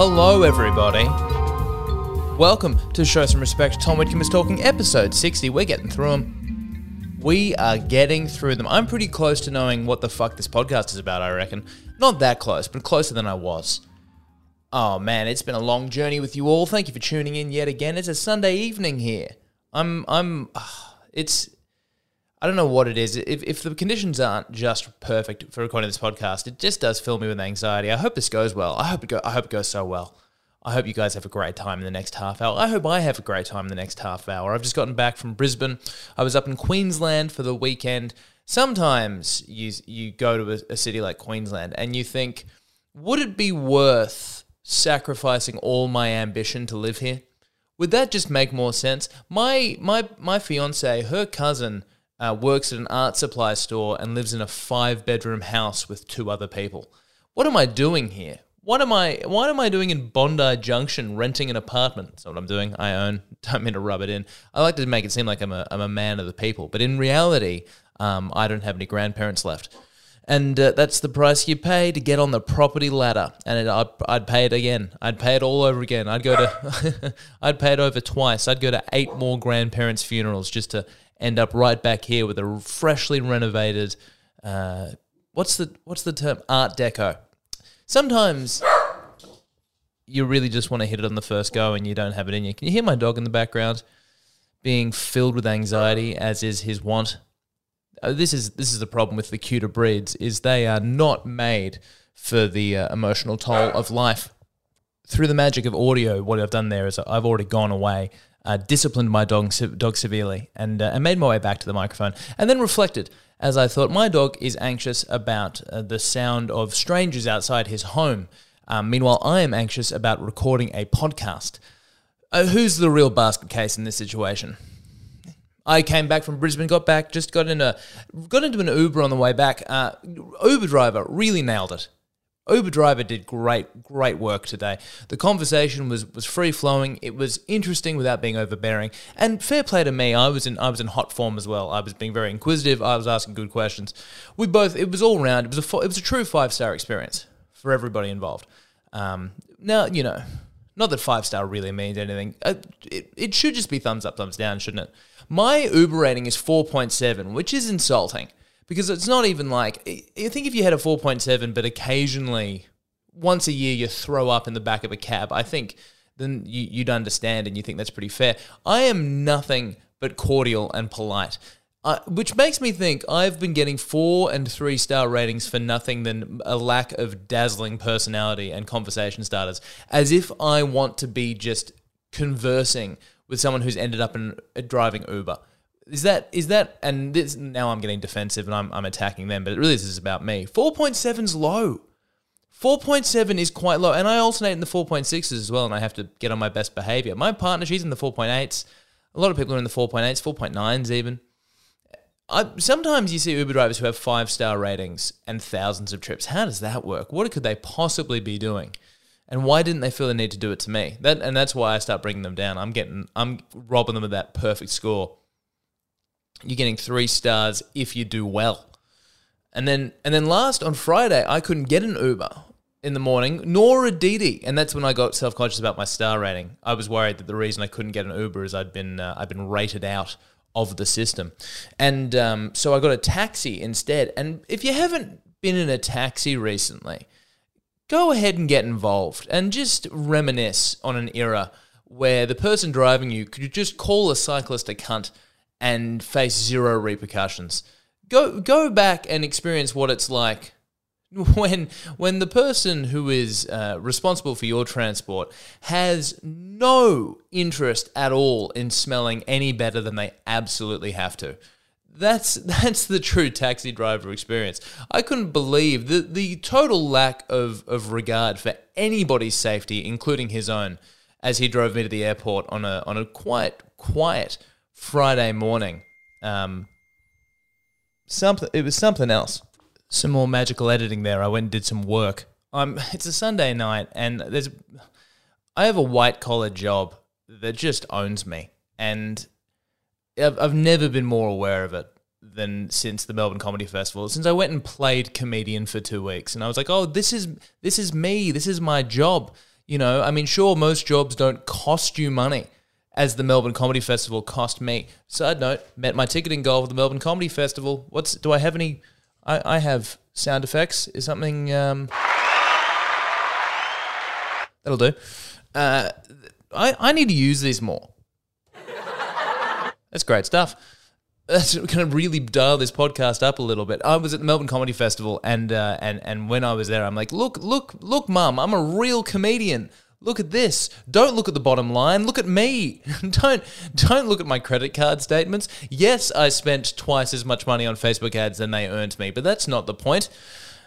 Hello, everybody. Welcome to Show Some Respect. Tom Witcombe is talking episode 60. We're getting through them. We are getting through them. I'm pretty close to knowing what the fuck this podcast is about, I reckon. Not that close, but closer than I was. Oh man, it's been a long journey with you all. Thank you for tuning in yet again. It's a Sunday evening here. I'm, I'm, ah, it's, I don't know what it is. If, if the conditions aren't just perfect for recording this podcast, it just does fill me with anxiety. I hope this goes well. I hope it go. I hope it goes so well. I hope you guys have a great time in the next half hour. I hope I have a great time in the next half hour. I've just gotten back from Brisbane. I was up in Queensland for the weekend. Sometimes you you go to a, a city like Queensland and you think, would it be worth sacrificing all my ambition to live here? Would that just make more sense? My my my fiance, her cousin uh, works at an art supply store and lives in a five bedroom house with two other people. What am I doing here? What am I? What am I doing in Bondi Junction renting an apartment? That's what I'm doing. I own. Don't mean to rub it in. I like to make it seem like I'm a, I'm a man of the people, but in reality, um, I don't have any grandparents left, and uh, that's the price you pay to get on the property ladder. And it, I'd, I'd pay it again. I'd pay it all over again. I'd go to, I'd pay it over twice. I'd go to eight more grandparents' funerals just to end up right back here with a freshly renovated. Uh, what's the what's the term? Art Deco. Sometimes you really just want to hit it on the first go and you don't have it in you. Can you hear my dog in the background being filled with anxiety as is his wont? Uh, this is this is the problem with the cuter breeds is they are not made for the uh, emotional toll of life. Through the magic of audio, what I've done there is I've already gone away uh, disciplined my dog, dog severely and, uh, and made my way back to the microphone and then reflected as I thought my dog is anxious about uh, the sound of strangers outside his home. Um, meanwhile, I am anxious about recording a podcast. Uh, who's the real basket case in this situation? I came back from Brisbane, got back, just got in a got into an Uber on the way back. Uh, Uber driver really nailed it. Uber driver did great, great work today. The conversation was was free flowing. It was interesting without being overbearing. And fair play to me, I was in I was in hot form as well. I was being very inquisitive. I was asking good questions. We both. It was all round. It was a it was a true five star experience for everybody involved. Um, now you know, not that five star really means anything. Uh, it it should just be thumbs up, thumbs down, shouldn't it? My Uber rating is four point seven, which is insulting because it's not even like I think if you had a 4.7 but occasionally once a year you throw up in the back of a cab, I think then you, you'd understand and you think that's pretty fair. I am nothing but cordial and polite. Uh, which makes me think I've been getting four and three star ratings for nothing than a lack of dazzling personality and conversation starters. As if I want to be just conversing with someone who's ended up in uh, driving Uber. Is that is that and this now I'm getting defensive and I'm I'm attacking them, but it really is about me. 4.7's low. 4.7 is quite low, and I alternate in the 4.6s as well, and I have to get on my best behavior. My partner, she's in the 4.8s. A lot of people are in the 4.8s, 4.9s even. I, sometimes you see Uber drivers who have five star ratings and thousands of trips. How does that work? What could they possibly be doing? And why didn't they feel the need to do it to me? That and that's why I start bringing them down. I'm getting, I'm robbing them of that perfect score you're getting three stars if you do well. And then and then last on Friday, I couldn't get an Uber in the morning, nor a Didi, and that's when I got self conscious about my star rating. I was worried that the reason I couldn't get an Uber is I'd been uh, I'd been rated out of the system, and um, so I got a taxi instead. And if you haven't been in a taxi recently, go ahead and get involved and just reminisce on an era where the person driving you could just call a cyclist a cunt and face zero repercussions. Go go back and experience what it's like when when the person who is uh, responsible for your transport has no interest at all in smelling any better than they absolutely have to. That's that's the true taxi driver experience. I couldn't believe the the total lack of, of regard for anybody's safety, including his own, as he drove me to the airport on a on a quite quiet Friday morning. Um, something it was something else. Some more magical editing there. I went and did some work. Um, it's a Sunday night, and there's I have a white collar job that just owns me, and I've, I've never been more aware of it than since the Melbourne Comedy Festival. Since I went and played comedian for two weeks, and I was like, oh, this is this is me. This is my job. You know, I mean, sure, most jobs don't cost you money as the Melbourne Comedy Festival cost me. Side note, met my ticketing goal for the Melbourne Comedy Festival. What's do I have any? I, I have sound effects. Is something um, that'll do. Uh, I I need to use these more. That's great stuff. That's going to really dial this podcast up a little bit. I was at the Melbourne Comedy Festival, and uh, and and when I was there, I'm like, look, look, look, mum, I'm a real comedian. Look at this. Don't look at the bottom line. Look at me. don't don't look at my credit card statements. Yes, I spent twice as much money on Facebook ads than they earned me, but that's not the point.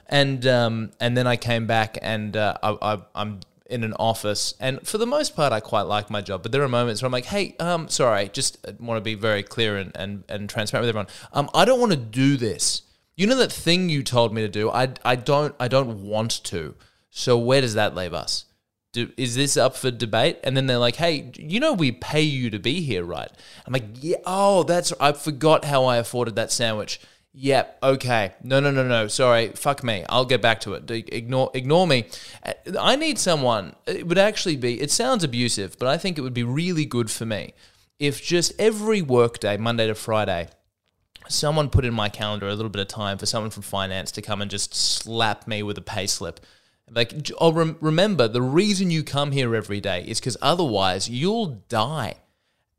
And um, and then I came back and uh, I, I, I'm in an office, and for the most part, I quite like my job. But there are moments where I'm like, "Hey, um, sorry, just want to be very clear and, and, and transparent with everyone. Um, I don't want to do this. You know that thing you told me to do. I, I don't I don't want to. So where does that leave us? Do, is this up for debate? And then they're like, hey, you know we pay you to be here, right? I'm like, yeah. Oh, that's I forgot how I afforded that sandwich. Yep. Okay. No, no, no, no. Sorry. Fuck me. I'll get back to it. Ignore, ignore me. Uh, I need someone. It would actually be. It sounds abusive, but I think it would be really good for me if just every workday, Monday to Friday, someone put in my calendar a little bit of time for someone from finance to come and just slap me with a pay slip. Like, I'll rem- remember the reason you come here every day is because otherwise you'll die.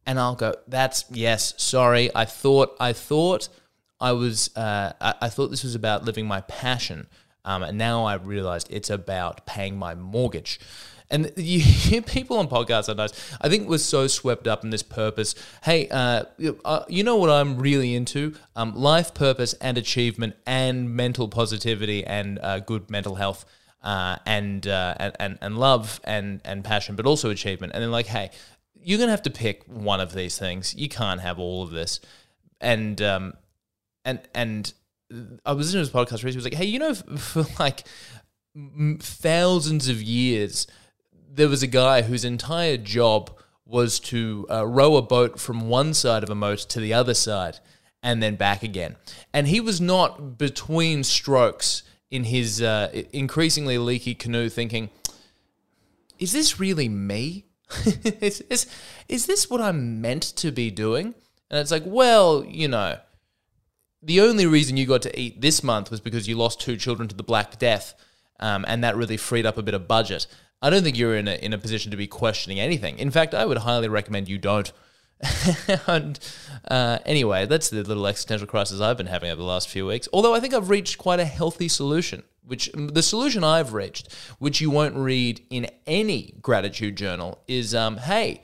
And I'll go, that's yes, sorry. I thought, I thought I was uh, I, I, thought this was about living my passion, um, and now I realized it's about paying my mortgage. And you hear people on podcasts sometimes, I think we're so swept up in this purpose. Hey, uh, uh, you know what I'm really into? Um, life purpose and achievement and mental positivity and uh, good mental health. Uh, and, uh, and and love and and passion, but also achievement. And then like, hey, you're gonna have to pick one of these things. You can't have all of this. And um, and and I was listening to his podcast recently. He was like, "Hey, you know, for like thousands of years, there was a guy whose entire job was to uh, row a boat from one side of a moat to the other side and then back again. And he was not between strokes in his uh, increasingly leaky canoe, thinking, "Is this really me? is, is is this what I'm meant to be doing?" And it's like, well, you know the only reason you got to eat this month was because you lost two children to the Black Death, um, and that really freed up a bit of budget. I don't think you're in a, in a position to be questioning anything. In fact, I would highly recommend you don't. and uh, anyway, that's the little existential crisis I've been having over the last few weeks. Although I think I've reached quite a healthy solution, which the solution I've reached, which you won't read in any gratitude journal, is um, hey,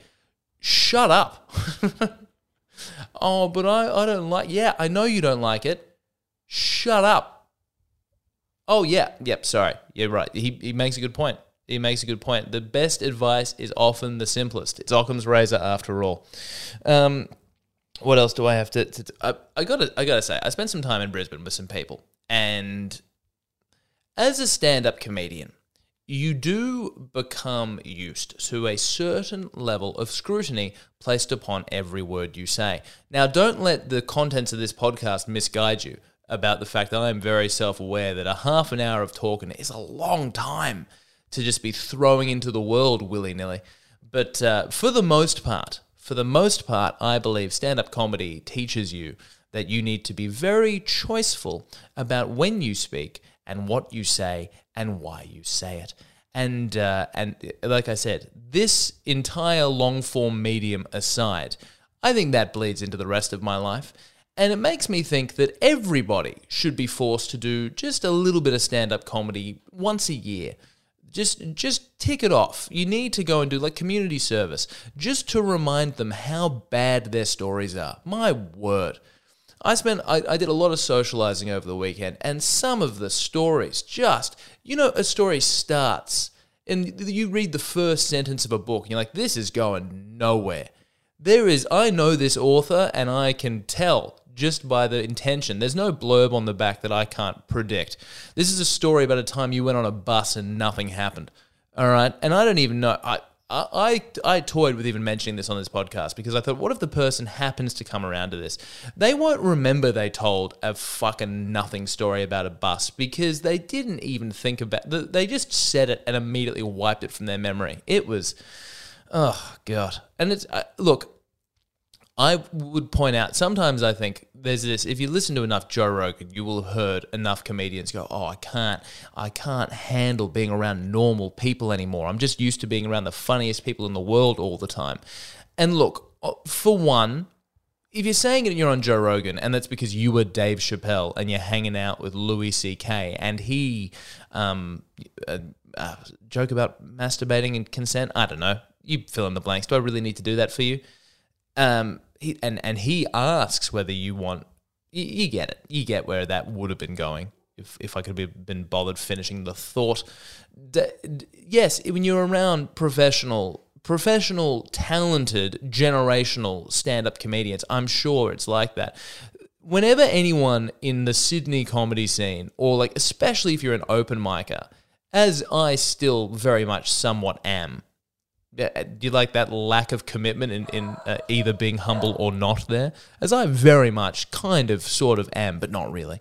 shut up. Oh, but I, I don't like. Yeah, I know you don't like it. Shut up. Oh yeah, yep. Sorry, you're right. He he makes a good point. He makes a good point. The best advice is often the simplest. It's Occam's razor, after all. Um, what else do I have to? to, to I, gotta I gotta say, I spent some time in Brisbane with some people, and as a stand-up comedian, you do become used to a certain level of scrutiny placed upon every word you say. Now, don't let the contents of this podcast misguide you about the fact that I am very self aware that a half an hour of talking is a long time to just be throwing into the world willy nilly. But uh, for the most part, for the most part, I believe stand up comedy teaches you that you need to be very choiceful about when you speak and what you say and why you say it. And uh, and like I said, this entire long form medium aside, I think that bleeds into the rest of my life. And it makes me think that everybody should be forced to do just a little bit of stand up comedy once a year. Just just tick it off. You need to go and do like community service just to remind them how bad their stories are. My word. I spent I, I, did a lot of socializing over the weekend, and some of the stories just you know a story starts and you read the first sentence of a book, and you're like, this is going nowhere. There is I know this author, and I can tell just by the intention. There's no blurb on the back that I can't predict. This is a story about a time you went on a bus and nothing happened. All right, and I don't even know. I I, I toyed with even mentioning this on this podcast because I thought, what if the person happens to come around to this? They won't remember they told a fucking nothing story about a bus because they didn't even think about. They just said it and immediately wiped it from their memory. It was, oh god. And it's uh, look, I would point out sometimes I think there's this if you listen to enough Joe Rogan, you will have heard enough comedians go, "Oh, I can't I can't handle being around normal people anymore. I'm just used to being around the funniest people in the world all the time." And look, uh, for one, if you're saying it and you're on Joe Rogan and that's because you were Dave Chappelle and you're hanging out with Louis C.K. and he um, uh, uh, joke about masturbating and consent, I don't know. You fill in the blanks. Do I really need to do that for you? Um, he, and and he asks whether you want. You, you get it. You get where that would have been going if if I could have been bothered finishing the thought. D- d- yes, when you're around professional professional, talented, generational stand up comedians, I'm sure it's like that. Whenever anyone in the Sydney comedy scene, or like especially if you're an open micer, as I still very much somewhat am, do you like that lack of commitment in, in uh, either being humble or not there? As I very much kind of sort of am, but not really.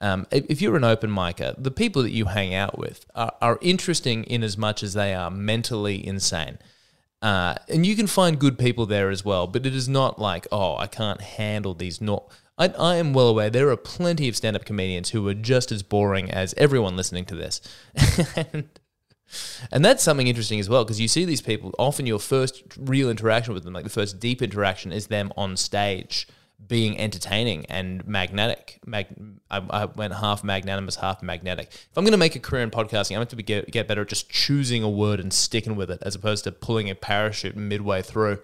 Um, if you're an open micer, the people that you hang out with are, are interesting in as much as they are mentally insane. Uh, and you can find good people there as well, but it is not like, oh, I can't handle these. Not, I, I am well aware there are plenty of stand up comedians who are just as boring as everyone listening to this. and and that's something interesting as well because you see these people often your first real interaction with them, like the first deep interaction, is them on stage being entertaining and magnetic. Mag- I, I, went half magnanimous, half magnetic. If I'm going to make a career in podcasting, I have to be, get, get better at just choosing a word and sticking with it as opposed to pulling a parachute midway through.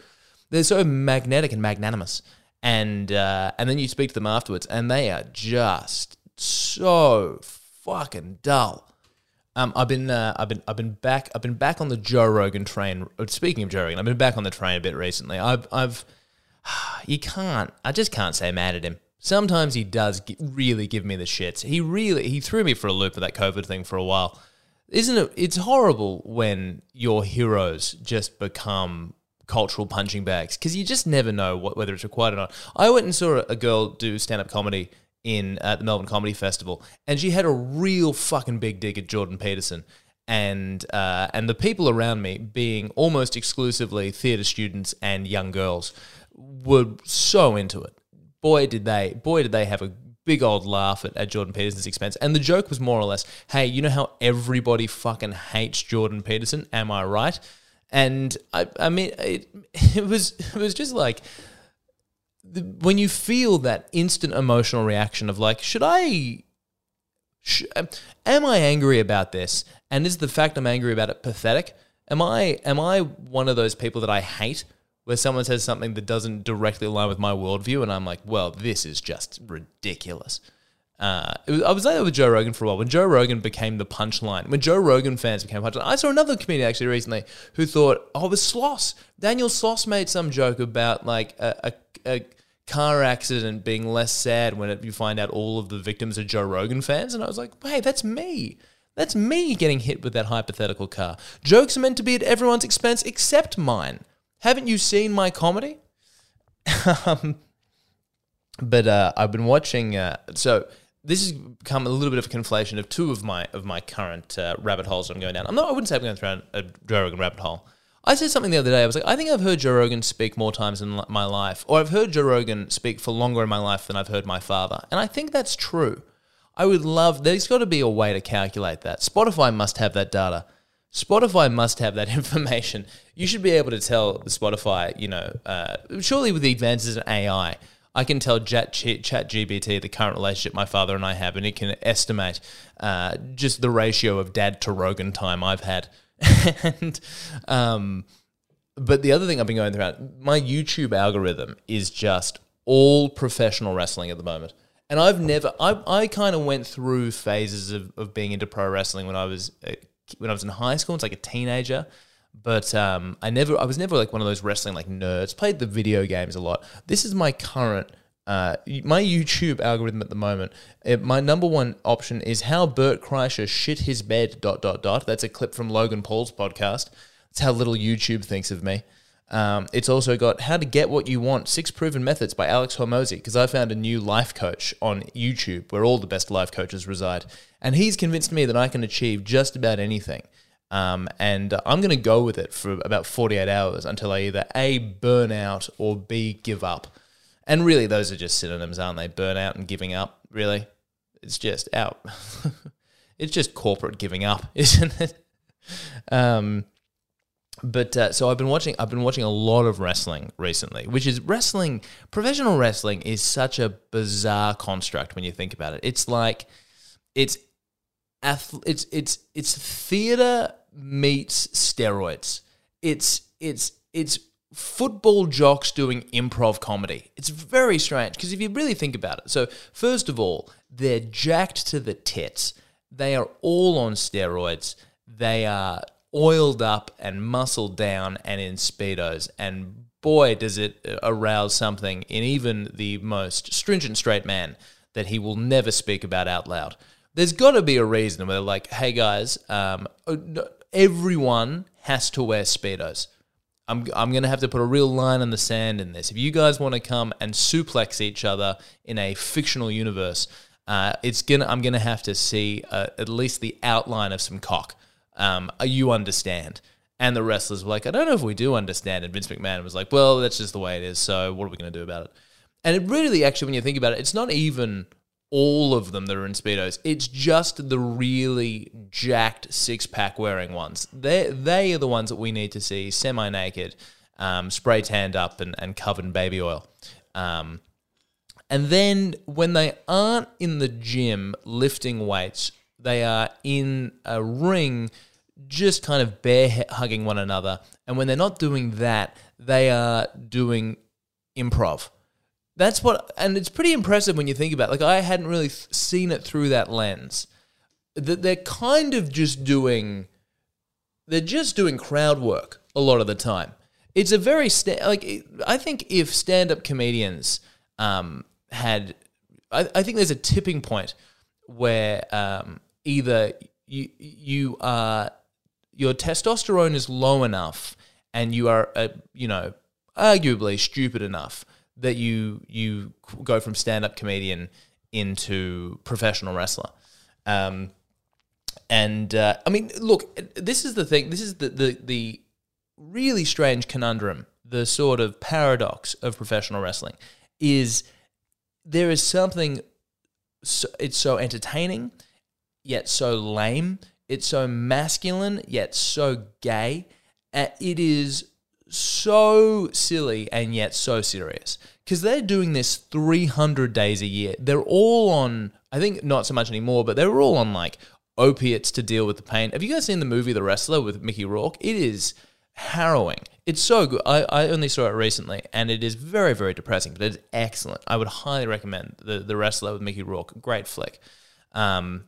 They're so magnetic and magnanimous. And, uh, and then you speak to them afterwards, and they are just so fucking dull. Um, I've been, uh, I've been, I've been back, I've been back on the Joe Rogan train. Uh, speaking of Joe Rogan, I've been back on the train a bit recently. I've, I've, you can't, I just can't say mad at him. Sometimes he does really give me the shits. He really, he threw me for a loop with that COVID thing for a while. Isn't it? It's horrible when your heroes just become cultural punching bags because you just never know what, whether it's required or not. I went and saw a girl do stand up comedy in at the Melbourne Comedy Festival, and she had a real fucking big dig at Jordan Peterson. And uh, and the people around me, being almost exclusively theatre students and young girls, were so into it. Boy, did they! Boy, did they have a big old laugh at, at Jordan Peterson's expense. And the joke was more or less, "Hey, you know how everybody fucking hates Jordan Peterson? Am I right?" And I, I mean, it, it was it was just like when you feel that instant emotional reaction of like, should I, sh- am I angry about this? And is the fact I'm angry about it pathetic? Am I am I one of those people that I hate where someone says something that doesn't directly align with my worldview, and I'm like, well, this is just ridiculous. Uh, was, I was like that with Joe Rogan for a while. When Joe Rogan became the punchline, when Joe Rogan fans became punchline, I saw another comedian actually recently who thought, oh, it was Sloss. Daniel Sloss made some joke about like a, a, a car accident being less sad when it, you find out all of the victims are Joe Rogan fans. And I was like, hey, that's me. That's me getting hit with that hypothetical car. Jokes are meant to be at everyone's expense except mine. Haven't you seen my comedy? um, but uh, I've been watching. Uh, so this has become a little bit of a conflation of two of my of my current uh, rabbit holes I'm going down. I'm not. I wouldn't say I'm going down a Joe Rogan rabbit hole. I said something the other day. I was like, I think I've heard Joe Rogan speak more times in my life, or I've heard Joe Rogan speak for longer in my life than I've heard my father. And I think that's true. I would love, there's got to be a way to calculate that. Spotify must have that data. Spotify must have that information. You should be able to tell Spotify, you know, uh, surely with the advances in AI, I can tell Chat, Chat GPT the current relationship my father and I have, and it can estimate uh, just the ratio of dad to Rogan time I've had. and um, but the other thing I've been going through, my YouTube algorithm is just all professional wrestling at the moment. And I've never, I, I kind of went through phases of, of being into pro wrestling when I was uh, when I was in high school. It's like a teenager, but um, I never, I was never like one of those wrestling like nerds. Played the video games a lot. This is my current uh, my YouTube algorithm at the moment, it, my number one option is how Bert Kreischer shit his bed. Dot dot dot. That's a clip from Logan Paul's podcast. It's how little YouTube thinks of me. Um, it's also got How to Get What You Want Six Proven Methods by Alex Hormozi, because I found a new life coach on YouTube where all the best life coaches reside. And he's convinced me that I can achieve just about anything. Um, and I'm going to go with it for about 48 hours until I either A, burn out or B, give up. And really, those are just synonyms, aren't they? Burnout and giving up, really. It's just out. it's just corporate giving up, isn't it? Um, but uh, so I've been watching. I've been watching a lot of wrestling recently, which is wrestling. Professional wrestling is such a bizarre construct when you think about it. It's like it's it's it's it's theater meets steroids. It's it's it's football jocks doing improv comedy. It's very strange because if you really think about it, so first of all, they're jacked to the tits. They are all on steroids. They are oiled up and muscled down and in speedos and boy does it arouse something in even the most stringent straight man that he will never speak about out loud there's got to be a reason where they're like hey guys um, everyone has to wear speedos I'm, I'm going to have to put a real line in the sand in this. If you guys want to come and suplex each other in a fictional universe, uh, it's gonna I'm gonna have to see uh, at least the outline of some cock um, you understand. And the wrestlers were like, I don't know if we do understand. And Vince McMahon was like, well, that's just the way it is. So what are we going to do about it? And it really, actually, when you think about it, it's not even all of them that are in Speedos. It's just the really jacked six pack wearing ones. They they are the ones that we need to see semi naked, um, spray tanned up and, and covered in baby oil. Um, and then when they aren't in the gym lifting weights, they are in a ring just kind of bear hugging one another. And when they're not doing that, they are doing improv. That's what, and it's pretty impressive when you think about. It. Like I hadn't really seen it through that lens. That they're kind of just doing, they're just doing crowd work a lot of the time. It's a very sta- like I think if stand-up comedians um, had, I, I think there's a tipping point where um, either you you are your testosterone is low enough and you are uh, you know arguably stupid enough that you you go from stand up comedian into professional wrestler. Um, and uh, I mean, look, this is the thing. This is the, the the really strange conundrum, the sort of paradox of professional wrestling, is there is something. So, it's so entertaining yet so lame. It's so masculine yet so gay. it is so silly and yet so serious because they're doing this 300 days a year. They're all on, I think not so much anymore, but they were all on like opiates to deal with the pain. Have you guys seen the movie The Wrestler with Mickey Rourke? It is harrowing. It's so good. I, I only saw it recently and it is very, very depressing, but it's excellent. I would highly recommend The, the Wrestler with Mickey Rourke. Great flick. Um,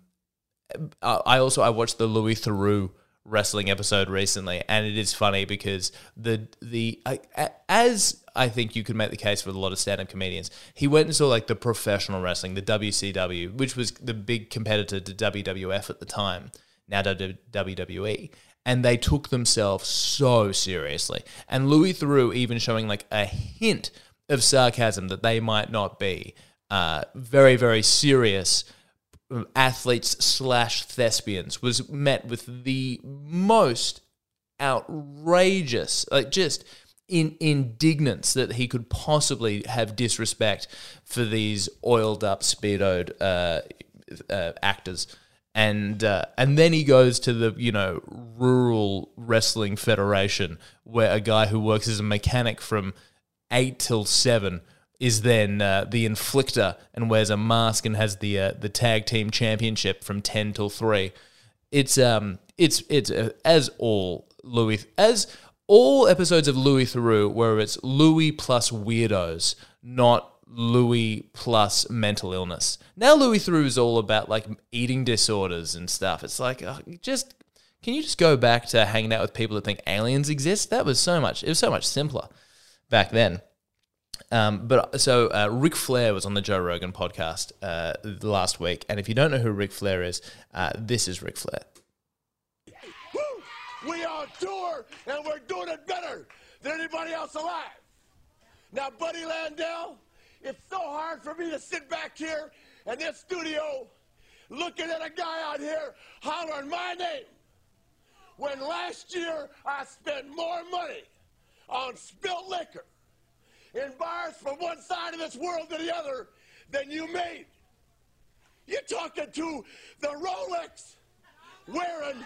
I also I watched the Louis Theroux wrestling episode recently, and it is funny because the the I, as I think you could make the case for a lot of stand up comedians, he went and saw like the professional wrestling, the WCW, which was the big competitor to WWF at the time, now WWE. And they took themselves so seriously. And Louis Theroux even showing like a hint of sarcasm that they might not be uh, very, very serious athletes slash thespians was met with the most outrageous, like just in indignance that he could possibly have disrespect for these oiled up, speedoed uh, uh, actors. And uh, and then he goes to the you know rural wrestling federation where a guy who works as a mechanic from eight till seven is then uh, the inflictor and wears a mask and has the uh, the tag team championship from ten till three. It's um it's it's uh, as all Louis as all episodes of Louis Theroux where it's Louis plus weirdos, not Louis plus mental illness. Now Louis Theroux is all about like eating disorders and stuff. It's like uh, just can you just go back to hanging out with people that think aliens exist? That was so much. It was so much simpler back then. Um, but so uh, Ric Flair was on the Joe Rogan podcast uh, last week, and if you don't know who Ric Flair is, uh, this is Ric Flair. We on tour, and we're doing it better than anybody else alive. Now, Buddy Landel, it's so hard for me to sit back here in this studio looking at a guy out here hollering my name when last year I spent more money on spilt liquor in bars from one side of this world to the other than you made. You're talking to the Rolex wearing,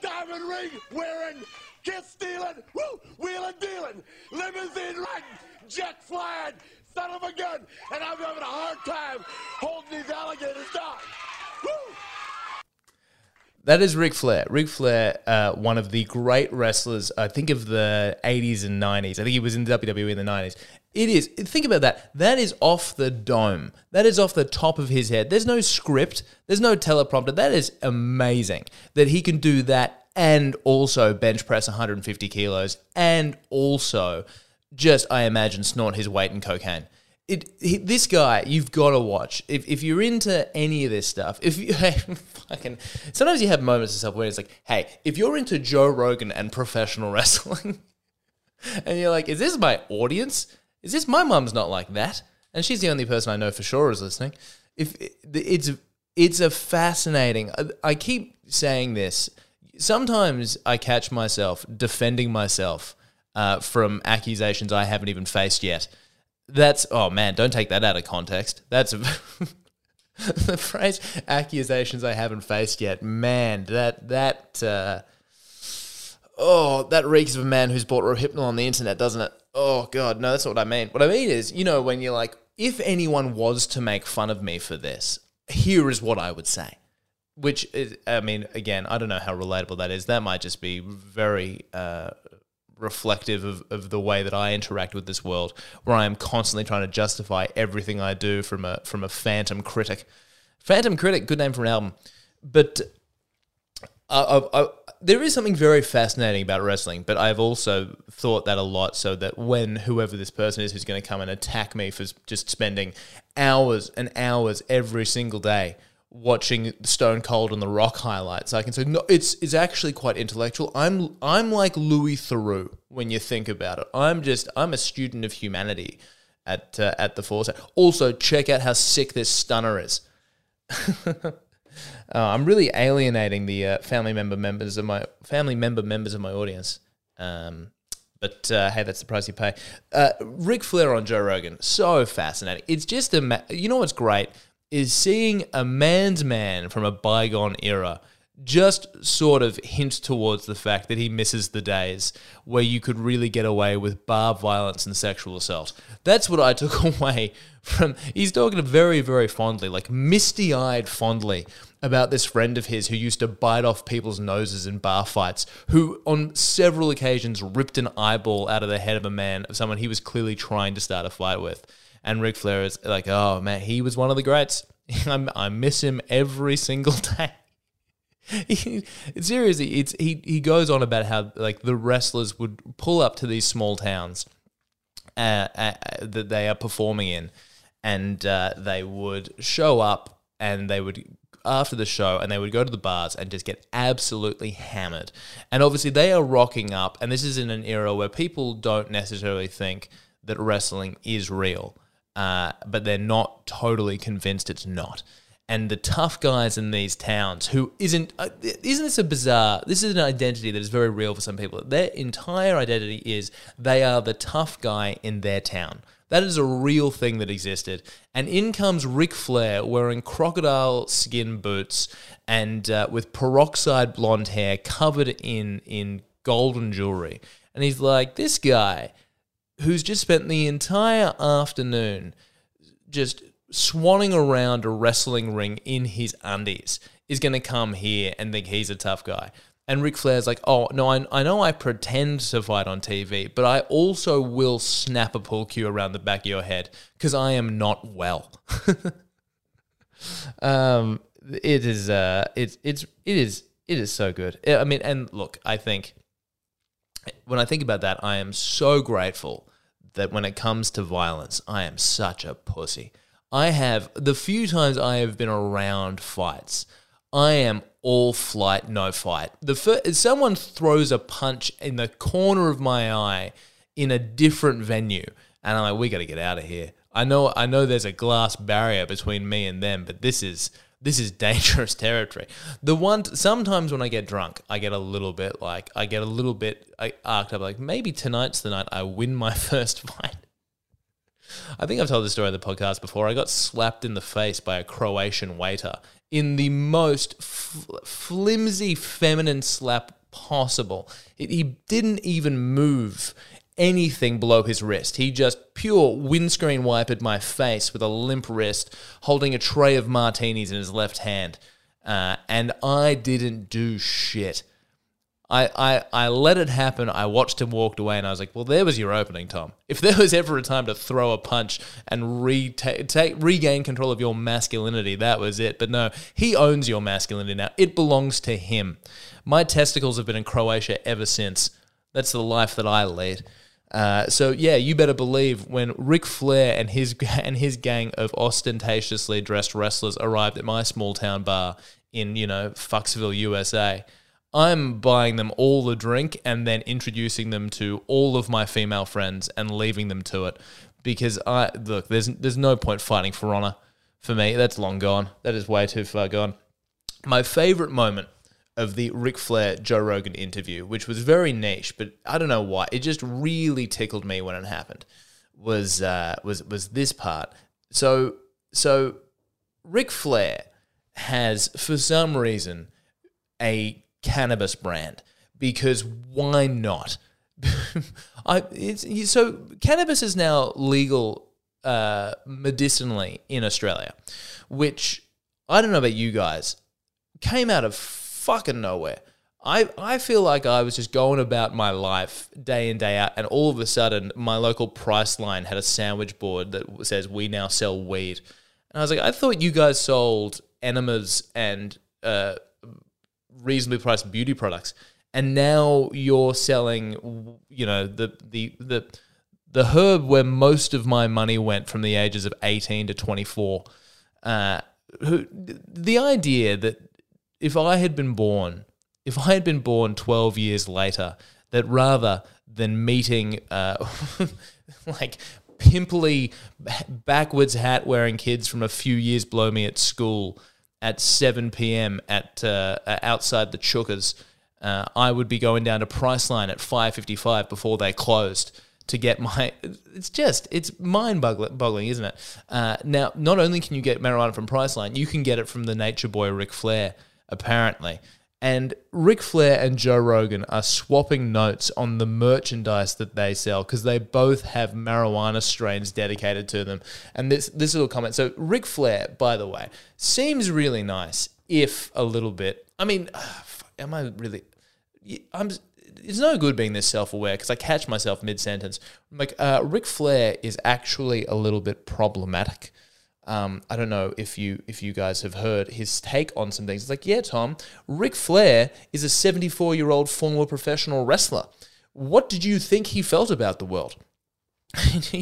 diamond ring wearing, kiss stealing, woo, wheeling dealing, limousine riding, jet flying, son of a gun, and I'm having a hard time holding these alligators down. Woo! That is Ric Flair. Ric Flair, uh, one of the great wrestlers, I think of the 80s and 90s. I think he was in WWE in the 90s. It is, think about that. That is off the dome. That is off the top of his head. There's no script, there's no teleprompter. That is amazing that he can do that and also bench press 150 kilos and also just, I imagine, snort his weight in cocaine it, this guy you've got to watch. If, if you're into any of this stuff if you fucking sometimes you have moments of self where it's like hey if you're into joe rogan and professional wrestling and you're like is this my audience? Is this my mum's not like that and she's the only person i know for sure is listening. If it's it's a fascinating i keep saying this. Sometimes i catch myself defending myself uh, from accusations i haven't even faced yet that's oh man, don't take that out of context. That's the phrase accusations I haven't faced yet. Man, that that uh, oh that reeks of a man who's bought Rohypnol on the internet, doesn't it? Oh god, no, that's not what I mean. What I mean is, you know, when you're like, if anyone was to make fun of me for this, here is what I would say. Which is, I mean, again, I don't know how relatable that is. That might just be very uh, reflective of, of the way that I interact with this world, where I am constantly trying to justify everything I do from a from a phantom critic. Phantom critic, good name for an album, but I, I, I, there is something very fascinating about wrestling. But I've also thought that a lot, so that when whoever this person is who's going to come and attack me for just spending hours and hours every single day watching Stone Cold and The Rock highlights, I can say no, it's it's actually quite intellectual. I'm I'm like Louis Theroux when you think about it. I'm just I'm a student of humanity at uh, at the Foresight. Also, check out how sick this stunner is. uh, I'm really alienating the uh, family member members of my family member members of my audience. Um, but uh, hey, that's the price you pay. Uh, Ric Flair on Joe Rogan, so fascinating. It's just a, you know what's great is seeing a man's man from a bygone era just sort of hint towards the fact that he misses the days where you could really get away with bar violence and sexual assault. That's what I took away from. He's talking very, very fondly, like misty eyed fondly, about this friend of his who used to bite off people's noses in bar fights, who on several occasions ripped an eyeball out of the head of a man, of someone he was clearly trying to start a fight with. And Ric Flair is like, oh man, he was one of the greats. I, I miss him every single day. he, seriously, it's he. He goes on about how like the wrestlers would pull up to these small towns uh, uh, that they are performing in, and uh, they would show up and they would after the show and they would go to the bars and just get absolutely hammered. And obviously they are rocking up, and this is in an era where people don't necessarily think that wrestling is real uh, but they're not totally convinced it's not. And the tough guys in these towns, who isn't, uh, isn't this a bizarre? This is an identity that is very real for some people. Their entire identity is they are the tough guy in their town. That is a real thing that existed. And in comes Ric Flair wearing crocodile skin boots and uh, with peroxide blonde hair covered in in golden jewelry. And he's like, this guy who's just spent the entire afternoon just swanning around a wrestling ring in his undies is going to come here and think he's a tough guy. And Ric Flair's like, oh, no, I, I know I pretend to fight on TV, but I also will snap a pull cue around the back of your head because I am not well. um, it is, uh, it's, it's, it is, it is so good. I mean, and look, I think when I think about that, I am so grateful that when it comes to violence, I am such a pussy. I have, the few times I have been around fights, I am all flight, no fight. The fir- if someone throws a punch in the corner of my eye in a different venue, and I'm like, we got to get out of here. I know, I know, there's a glass barrier between me and them, but this is this is dangerous territory. The one sometimes when I get drunk, I get a little bit like I get a little bit like, arced up. Like maybe tonight's the night I win my first fight. I think I've told this story on the podcast before. I got slapped in the face by a Croatian waiter in the most f- flimsy feminine slap possible. It, he didn't even move anything below his wrist. He just pure windscreen wiped my face with a limp wrist, holding a tray of martinis in his left hand. Uh, and I didn't do shit. I, I, I let it happen. I watched him walked away, and I was like, "Well, there was your opening, Tom. If there was ever a time to throw a punch and re- take, regain control of your masculinity, that was it." But no, he owns your masculinity now. It belongs to him. My testicles have been in Croatia ever since. That's the life that I lead. Uh, so yeah, you better believe when Ric Flair and his and his gang of ostentatiously dressed wrestlers arrived at my small town bar in you know Fucksville, USA. I'm buying them all the drink and then introducing them to all of my female friends and leaving them to it because I look there's there's no point fighting for honor for me. That's long gone. That is way too far gone. My favorite moment of the Ric Flair Joe Rogan interview, which was very niche, but I don't know why it just really tickled me when it happened. Was uh, was was this part? So so Ric Flair has for some reason a cannabis brand because why not? I it's so cannabis is now legal uh, medicinally in Australia, which I don't know about you guys, came out of fucking nowhere. I, I feel like I was just going about my life day in, day out, and all of a sudden, my local Priceline had a sandwich board that says, We now sell weed. And I was like, I thought you guys sold enemas and uh, reasonably priced beauty products. And now you're selling, you know, the, the, the, the herb where most of my money went from the ages of 18 to 24. Uh, who, the idea that if I had been born, if I had been born 12 years later, that rather than meeting uh, like pimply, backwards hat wearing kids from a few years below me at school at 7 p.m. at uh, outside the Chookers, uh, I would be going down to Priceline at 5:55 before they closed to get my. It's just it's mind boggling, isn't it? Uh, now, not only can you get marijuana from Priceline, you can get it from the Nature Boy Ric Flair apparently. And Ric Flair and Joe Rogan are swapping notes on the merchandise that they sell because they both have marijuana strains dedicated to them. And this this little comment. So Ric Flair, by the way, seems really nice, if a little bit. I mean, am I really? I'm. It's no good being this self aware because I catch myself mid sentence. Like uh, Ric Flair is actually a little bit problematic. Um, I don't know if you if you guys have heard his take on some things. It's like, yeah, Tom, Ric Flair is a 74 year old former professional wrestler. What did you think he felt about the world?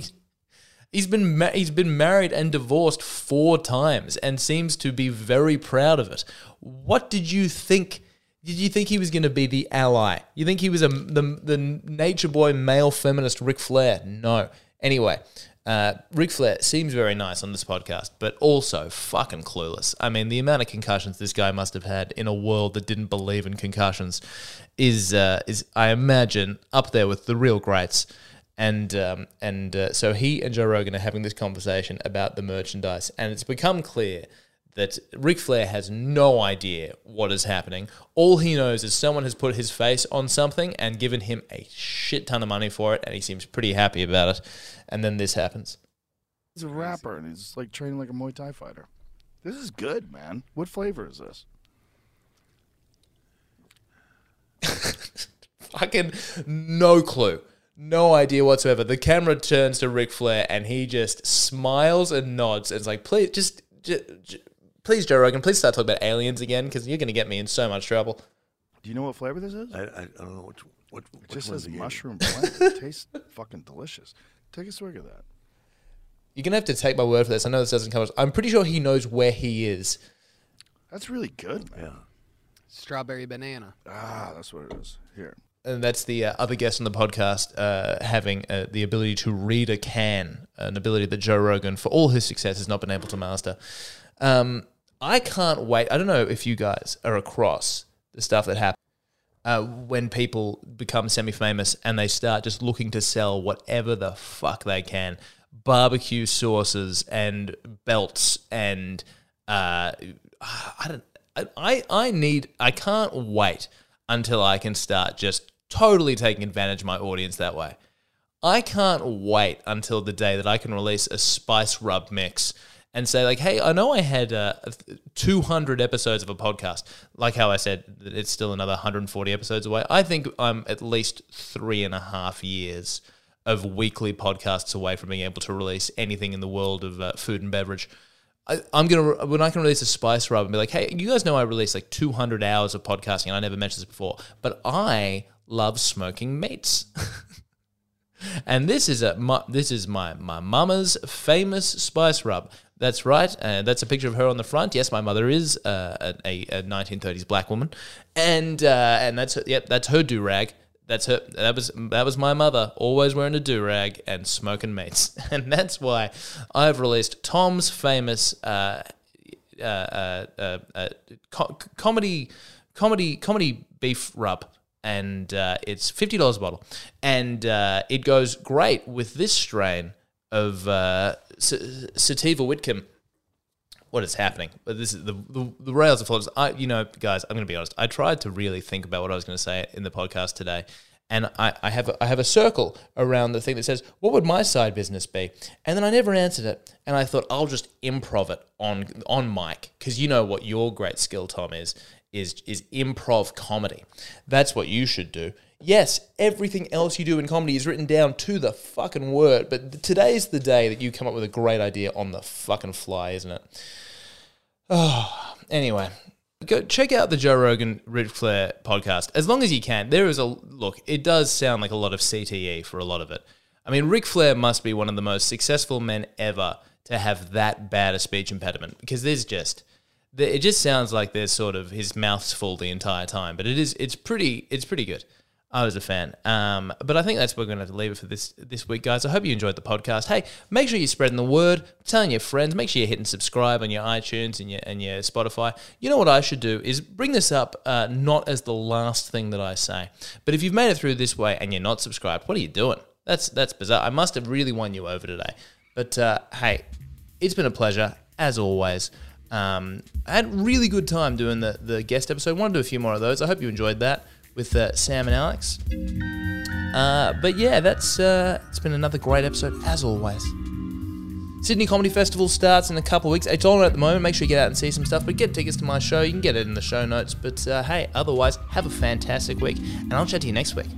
he's been ma- he's been married and divorced four times and seems to be very proud of it. What did you think? Did you think he was going to be the ally? You think he was a the the nature boy male feminist Ric Flair? No. Anyway, uh, Ric Flair seems very nice on this podcast, but also fucking clueless. I mean, the amount of concussions this guy must have had in a world that didn't believe in concussions is, uh, is I imagine, up there with the real greats. And um, and uh, so he and Joe Rogan are having this conversation about the merchandise, and it's become clear that Ric Flair has no idea what is happening. All he knows is someone has put his face on something and given him a shit ton of money for it, and he seems pretty happy about it. And then this happens. He's a rapper and he's like training like a Muay Thai fighter. This is good, man. What flavor is this? Fucking no clue. No idea whatsoever. The camera turns to Ric Flair and he just smiles and nods and it's like, please, just, just, just please, Joe Rogan, please start talking about aliens again because you're going to get me in so much trouble. Do you know what flavor this is? I, I don't know which what. It which just one's says mushroom blend. it tastes fucking delicious. Take a swig of that. You're going to have to take my word for this. I know this doesn't come. I'm pretty sure he knows where he is. That's really good, man. Yeah. Strawberry banana. Ah, that's what it is. Here. and that's the uh, other guest on the podcast uh, having uh, the ability to read a can, an ability that Joe Rogan, for all his success, has not been able to master. Um, I can't wait. I don't know if you guys are across the stuff that happens uh, when people become semi-famous and they start just looking to sell whatever the fuck they can, barbecue sauces and belts and uh, I don't. I I need. I can't wait until I can start just totally taking advantage of my audience that way. I can't wait until the day that I can release a spice rub mix and say like, "Hey, I know I had uh, 200 episodes of a podcast. Like how I said, it's still another 140 episodes away. I think I'm at least three and a half years of weekly podcasts away from being able to release anything in the world of uh, food and beverage. I, I'm gonna when I can release a spice rub and be like, hey, you guys know I released like 200 hours of podcasting, and I never mentioned this before, but I love smoking meats. And this is a my, this is my my mama's famous spice rub. That's right. Uh, that's a picture of her on the front. Yes, my mother is uh, a, a 1930s black woman, and uh, and that's her, yep, that's her do rag. That's her. That was that was my mother, always wearing a do rag and smoking mates, and that's why I've released Tom's famous uh, uh, uh, co- comedy comedy comedy beef rub and uh, it's fifty dollars a bottle, and uh, it goes great with this strain of uh, sativa Witcombe. What is happening? But this is the the, the rails are full. I, you know, guys, I'm going to be honest. I tried to really think about what I was going to say in the podcast today, and I, I have a, I have a circle around the thing that says, "What would my side business be?" And then I never answered it, and I thought I'll just improv it on on mic because you know what your great skill, Tom, is is is improv comedy. That's what you should do. Yes, everything else you do in comedy is written down to the fucking word, but today's the day that you come up with a great idea on the fucking fly, isn't it? Oh, anyway, go check out the Joe Rogan Ric Flair podcast as long as you can. There is a look. It does sound like a lot of CTE for a lot of it. I mean, Ric Flair must be one of the most successful men ever to have that bad a speech impediment because there's just it just sounds like there's sort of his mouth's full the entire time. But it is it's pretty it's pretty good. I was a fan. Um, but I think that's where we're going to have to leave it for this this week, guys. I hope you enjoyed the podcast. Hey, make sure you're spreading the word, telling your friends. Make sure you're hitting subscribe on your iTunes and your and your Spotify. You know what I should do is bring this up uh, not as the last thing that I say, but if you've made it through this way and you're not subscribed, what are you doing? That's that's bizarre. I must have really won you over today. But uh, hey, it's been a pleasure as always. Um, I had a really good time doing the, the guest episode. want to do a few more of those. I hope you enjoyed that with uh, Sam and Alex. Uh, but yeah, that's uh, it's been another great episode as always. Sydney Comedy Festival starts in a couple of weeks. It's on at the moment. Make sure you get out and see some stuff. But get tickets to my show. You can get it in the show notes. But uh, hey, otherwise, have a fantastic week, and I'll chat to you next week.